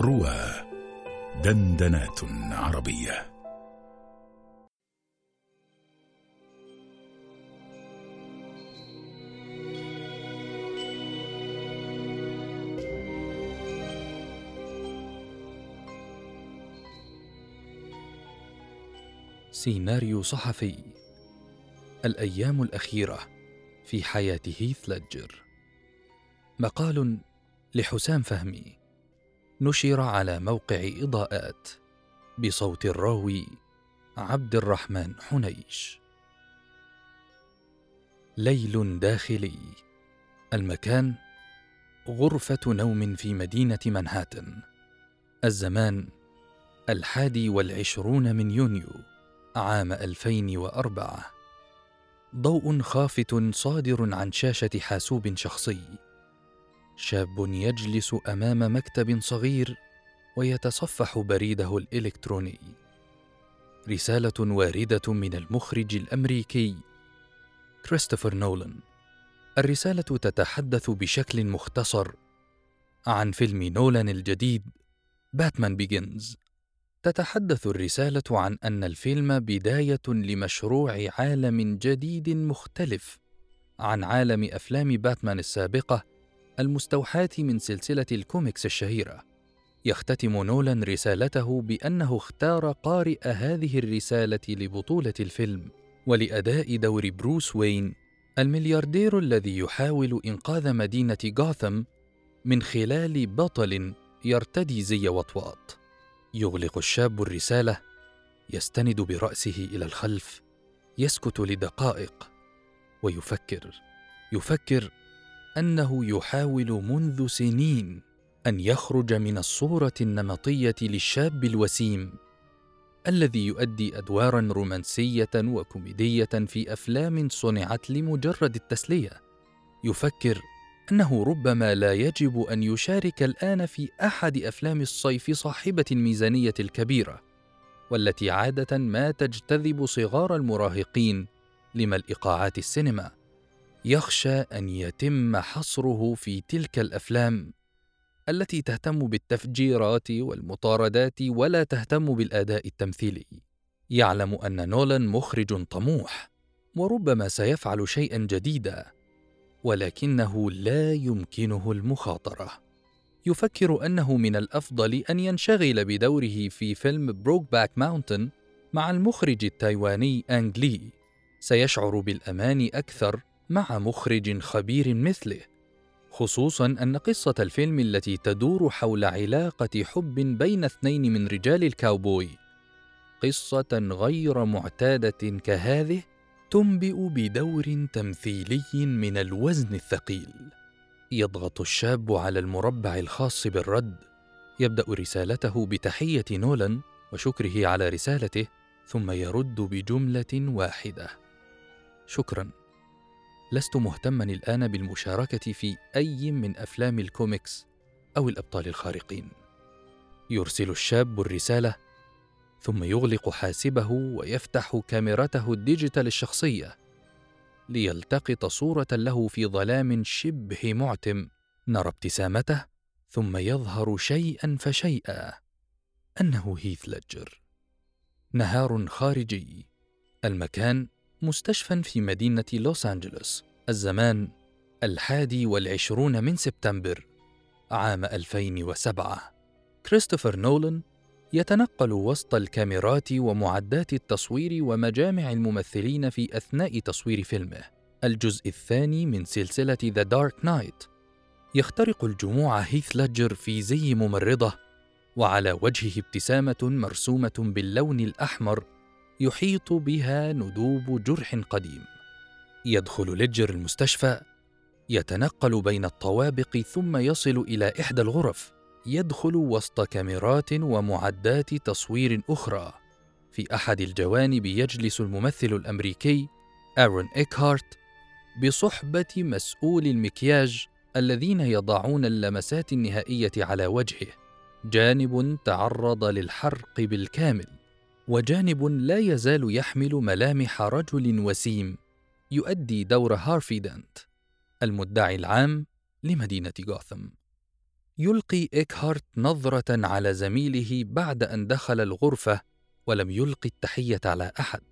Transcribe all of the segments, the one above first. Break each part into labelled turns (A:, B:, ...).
A: روى دندنات عربية.
B: سيناريو صحفي. الأيام الأخيرة في حياة هيث لجر مقال لحسام فهمي. نشر على موقع إضاءات بصوت الراوي عبد الرحمن حنيش. ليل داخلي. المكان غرفة نوم في مدينة منهاتن. الزمان الحادي والعشرون من يونيو عام 2004 ضوء خافت صادر عن شاشة حاسوب شخصي. شاب يجلس أمام مكتب صغير ويتصفح بريده الإلكتروني. رسالة واردة من المخرج الأمريكي كريستوفر نولان. الرسالة تتحدث بشكل مختصر عن فيلم نولان الجديد باتمان بيجنز تتحدث الرسالة عن أن الفيلم بداية لمشروع عالم جديد مختلف عن عالم أفلام باتمان السابقة المستوحاة من سلسلة الكوميكس الشهيرة. يختتم نولان رسالته بأنه اختار قارئ هذه الرسالة لبطولة الفيلم ولأداء دور بروس وين الملياردير الذي يحاول إنقاذ مدينة غاثم من خلال بطل يرتدي زي وطواط. يغلق الشاب الرسالة يستند برأسه إلى الخلف يسكت لدقائق ويفكر يفكر أنه يحاول منذ سنين أن يخرج من الصورة النمطية للشاب الوسيم الذي يؤدي أدوارا رومانسية وكوميدية في أفلام صنعت لمجرد التسلية. يفكر أنه ربما لا يجب أن يشارك الآن في أحد أفلام الصيف صاحبة الميزانية الكبيرة والتي عادة ما تجتذب صغار المراهقين لما الايقاعات السينما. يخشى أن يتم حصره في تلك الأفلام التي تهتم بالتفجيرات والمطاردات ولا تهتم بالأداء التمثيلي. يعلم أن نولان مخرج طموح وربما سيفعل شيئا جديدا ولكنه لا يمكنه المخاطرة. يفكر أنه من الأفضل أن ينشغل بدوره في فيلم Brokeback Mountain مع المخرج التايواني أنغ لي. سيشعر بالأمان أكثر مع مخرج خبير مثله خصوصا أن قصة الفيلم التي تدور حول علاقة حب بين اثنين من رجال الكاوبوي قصة غير معتادة كهذه تنبئ بدور تمثيلي من الوزن الثقيل. يضغط الشاب على المربع الخاص بالرد يبدأ رسالته بتحية نولان وشكره على رسالته ثم يرد بجملة واحدة. شكرا. لست مهتما الآن بالمشاركة في أي من أفلام الكوميكس أو الأبطال الخارقين. يرسل الشاب الرسالة ثم يغلق حاسبه ويفتح كاميرته ال digital الشخصية ليلتقط صورة له في ظلام شبه معتم. نرى ابتسامته ثم يظهر شيئا فشيئا أنه هيث لجر. نهار خارجي. المكان مستشفى في مدينة لوس أنجلوس الزمان الحادي والعشرون من سبتمبر عام 2007 كريستوفر نولان يتنقل وسط الكاميرات ومعدات التصوير ومجامع الممثلين في أثناء تصوير فيلمه. الجزء الثاني من سلسلة The Dark Knight يخترق الجموع هيث ليدجر في زي ممرضة وعلى وجهه ابتسامة مرسومة باللون الأحمر يحيط بها ندوب جرح قديم. يدخل ليدجر المستشفى يتنقل بين الطوابق ثم يصل إلى إحدى الغرف. يدخل وسط كاميرات ومعدات تصوير أخرى. في أحد الجوانب يجلس الممثل الأمريكي أرون إيكهارت بصحبة مسؤولي المكياج الذين يضعون اللمسات النهائية على وجهه. جانب تعرض للحرق بالكامل. وجانب لا يزال يحمل ملامح رجل وسيم يؤدي دور هارفي دانت المدعي العام لمدينة غوثم يلقي إيكهارت نظرة على زميله بعد أن دخل الغرفة ولم يلقي التحية على أحد.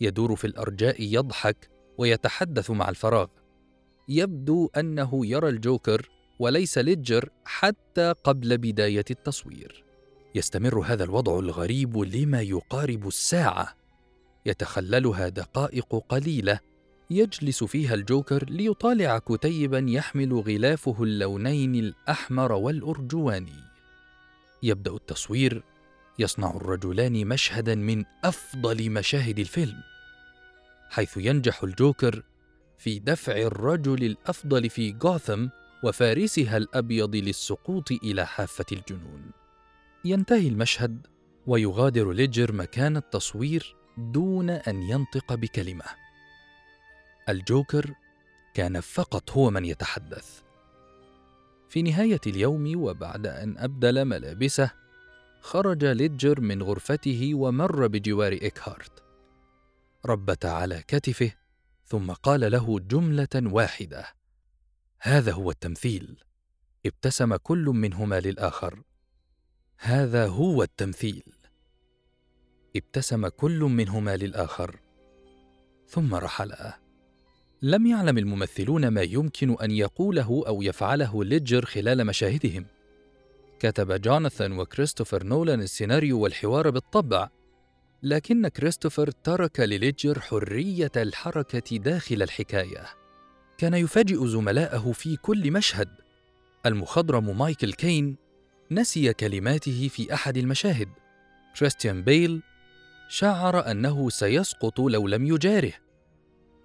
B: يدور في الأرجاء يضحك ويتحدث مع الفراغ. يبدو أنه يرى الجوكر وليس ليدجر حتى قبل بداية التصوير. يستمر هذا الوضع الغريب لما يقارب الساعة. يتخللها دقائق قليلة يجلس فيها الجوكر ليطالع كتيبا يحمل غلافه اللونين الأحمر والأرجواني. يبدأ التصوير يصنع الرجلان مشهدا من أفضل مشاهد الفيلم حيث ينجح الجوكر في دفع الرجل الأفضل في غوثم وفارسها الأبيض للسقوط إلى حافة الجنون. ينتهي المشهد ويغادر ليجر مكان التصوير دون أن ينطق بكلمة. الجوكر كان فقط هو من يتحدث. في نهاية اليوم وبعد أن أبدل ملابسه خرج ليدجر من غرفته ومر بجوار إيكهارت ربت على كتفه ثم قال له جملة واحدة هذا هو التمثيل. ابتسم كل منهما للآخر. هذا هو التمثيل. ابتسم كل منهما للآخر ثم رحلا لم يعلم الممثلون ما يمكن أن يقوله أو يفعله ليدجر خلال مشاهدهم. كتب جوناثان وكريستوفر نولان السيناريو والحوار بالطبع لكن كريستوفر ترك لليدجر حرية الحركة داخل الحكاية. كان يفاجئ زملائه في كل مشهد. المخضرم مايكل كين نسي كلماته في أحد المشاهد كريستيان بيل شعر أنه سيسقط لو لم يجاره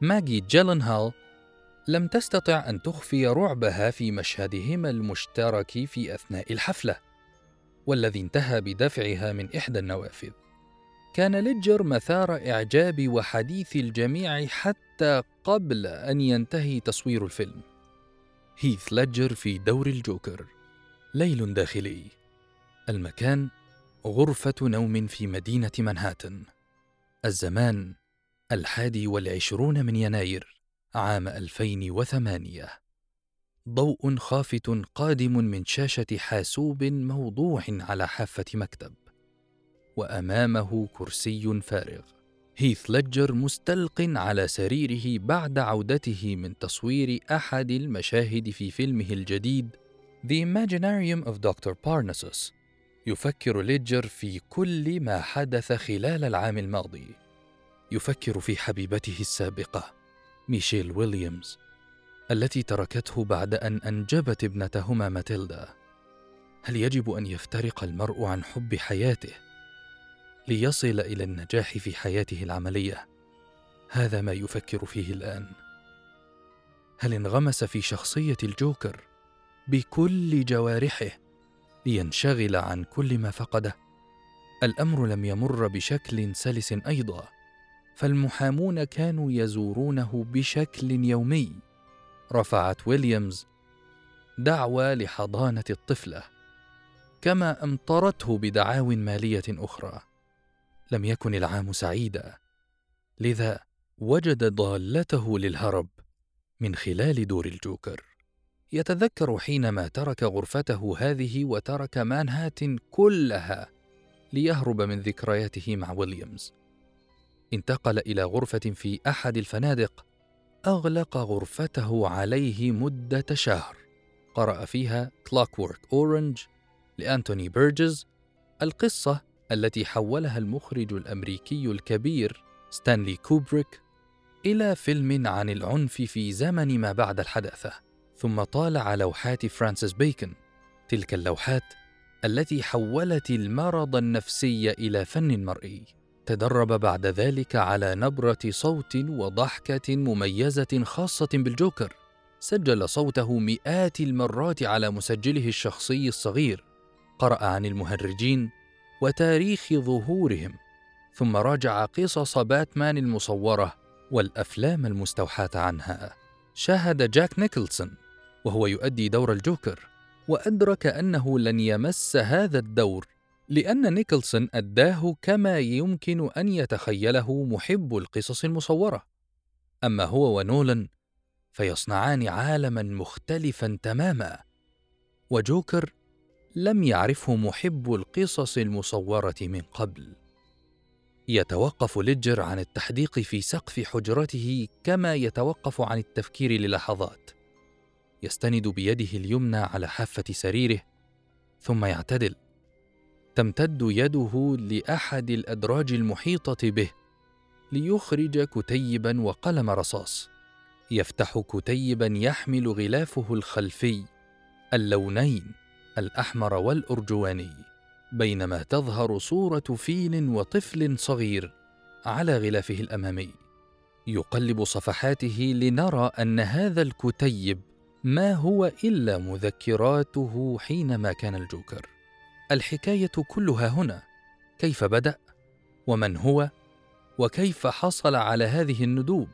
B: ماجي جيلنهال لم تستطع أن تخفي رعبها في مشهدهما المشترك في أثناء الحفلة والذي انتهى بدفعها من إحدى النوافذ كان ليدجر مثار إعجاب وحديث الجميع حتى قبل أن ينتهي تصوير الفيلم. هيث ليدجر في دور الجوكر. ليل داخلي. المكان غرفة نوم في مدينة منهاتن. الزمان الحادي والعشرون من يناير عام 2008. ضوء خافت قادم من شاشة حاسوب موضوع على حافة مكتب. وأمامه كرسي فارغ هيث لجر مستلق على سريره بعد عودته من تصوير أحد المشاهد في فيلمه الجديد The Imaginarium of Dr. Parnassus. يفكر ليدجر في كل ما حدث خلال العام الماضي. يفكر في حبيبته السابقة ميشيل ويليامز التي تركته بعد أن أنجبت ابنتهما ماتيلدا. هل يجب أن يفترق المرء عن حب حياته ليصل إلى النجاح في حياته العملية؟ هذا ما يفكر فيه الآن. هل انغمس في شخصية الجوكر؟ بكل جوارحه لينشغل عن كل ما فقده. الأمر لم يمر بشكل سلس أيضا فالمحامون كانوا يزورونه بشكل يومي. رفعت ويليامز دعوى لحضانة الطفلة كما أمطرته بدعاو مالية أخرى. لم يكن العام سعيدا لذا وجد ضالته للهرب من خلال دور الجوكر. يتذكر حينما ترك غرفته هذه وترك مانهاتن كلها ليهرب من ذكرياته مع ويليامز. انتقل إلى غرفة في أحد الفنادق أغلق غرفته عليه مدة شهر. قرأ فيها Clockwork Orange لأنتوني بيرجس القصة التي حولها المخرج الأمريكي الكبير ستانلي كوبريك إلى فيلم عن العنف في زمن ما بعد الحداثة. ثم طالع لوحات فرانسيس بيكون تلك اللوحات التي حولت المرض النفسي إلى فن مرئي. تدرب بعد ذلك على نبرة صوت وضحكة مميزة خاصة بالجوكر. سجل صوته مئات المرات على مسجله الشخصي الصغير. قرأ عن المهرجين وتاريخ ظهورهم. ثم راجع قصص باتمان المصورة والأفلام المستوحاة عنها. شاهد جاك نيكلسون. وهو يؤدي دور الجوكر وأدرك أنه لن يمس هذا الدور لأن نيكلسون أداه كما يمكن أن يتخيله محب القصص المصورة. أما هو ونولان فيصنعان عالما مختلفا تماما وجوكر لم يعرفه محب القصص المصورة من قبل. يتوقف ليدجر عن التحديق في سقف حجرته كما يتوقف عن التفكير للحظات. يستند بيده اليمنى على حافة سريره ثم يعتدل. تمتد يده لأحد الأدراج المحيطة به ليخرج كتيبا وقلم رصاص. يفتح كتيبا يحمل غلافه الخلفي اللونين الأحمر والأرجواني بينما تظهر صورة فيل وطفل صغير على غلافه الأمامي. يقلب صفحاته لنرى أن هذا الكتيب ما هو إلا مذكراته حينما كان الجوكر. الحكاية كلها هنا. كيف بدأ؟ ومن هو؟ وكيف حصل على هذه الندوب؟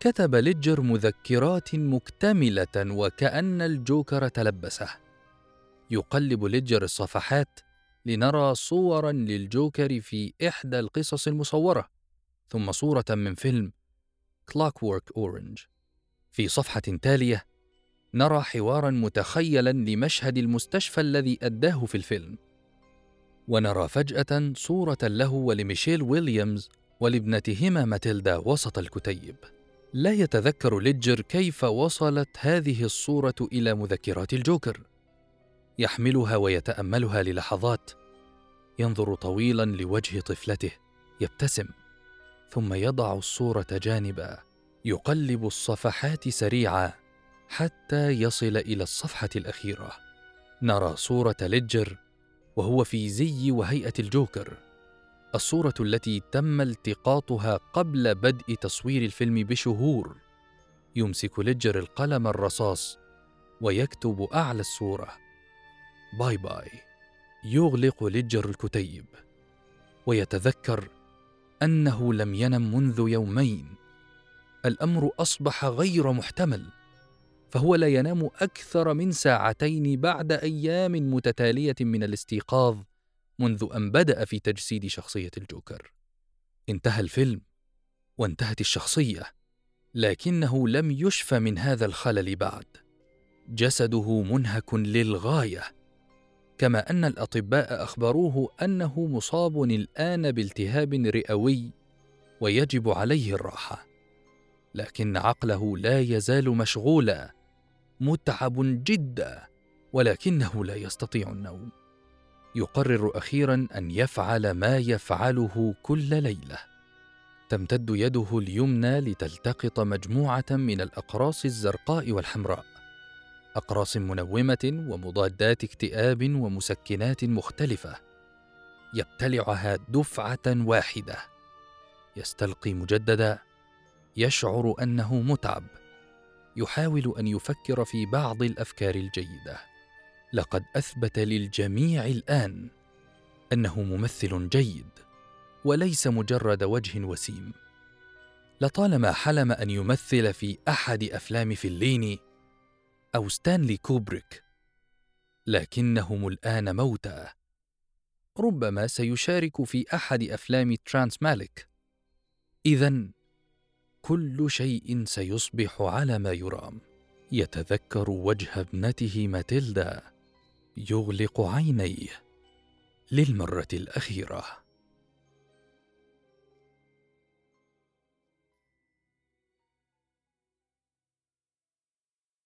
B: كتب ليدجر مذكرات مكتملة وكأن الجوكر تلبسه. يقلب ليدجر الصفحات لنرى صورا للجوكر في إحدى القصص المصورة ثم صورة من فيلم Clockwork Orange في صفحة تالية نرى حوارا متخيلا لمشهد المستشفى الذي أداه في الفيلم. ونرى فجأة صورة له ولميشيل ويليامز ولابنتهما ماتيلدا وسط الكتيب. لا يتذكر ليدجر كيف وصلت هذه الصورة إلى مذكرات الجوكر. يحملها ويتأملها للحظات. ينظر طويلا لوجه طفلته يبتسم. ثم يضع الصورة جانبا. يقلب الصفحات سريعا. حتى يصل إلى الصفحة الأخيرة. نرى صورة ليدجر وهو في زي وهيئة الجوكر. الصورة التي تم التقاطها قبل بدء تصوير الفيلم بشهور. يمسك ليدجر القلم الرصاص ويكتب أعلى الصورة. bye bye. يغلق ليدجر الكتيب. ويتذكر أنه لم ينم منذ يومين. الأمر أصبح غير محتمل. فهو لا ينام أكثر من ساعتين بعد أيام متتالية من الاستيقاظ منذ أن بدأ في تجسيد شخصية الجوكر. انتهى الفيلم وانتهت الشخصية لكنه لم يشفى من هذا الخلل بعد. جسده منهك للغاية كما أن الأطباء أخبروه أنه مصاب الآن بالتهاب رئوي ويجب عليه الراحة لكن عقله لا يزال مشغولا. متعب جدا ولكنه لا يستطيع النوم. يقرر أخيرا أن يفعل ما يفعله كل ليلة. تمتد يده اليمنى لتلتقط مجموعة من الأقراص الزرقاء والحمراء. أقراص منومة ومضادات اكتئاب ومسكنات مختلفة. يبتلعها دفعة واحدة. يستلقي مجددا. يشعر أنه متعب. يحاول أن يفكر في بعض الأفكار الجيدة. لقد أثبت للجميع الآن أنه ممثل جيد وليس مجرد وجه وسيم. لطالما حلم أن يمثل في أحد أفلام فيليني أو ستانلي كوبريك لكنهم الآن موتى. ربما سيشارك في أحد أفلام ترانس مالك. اذا كل شيء سيصبح على ما يرام. يتذكر وجه ابنته ماتيلدا يغلق عينيه للمرة الأخيرة.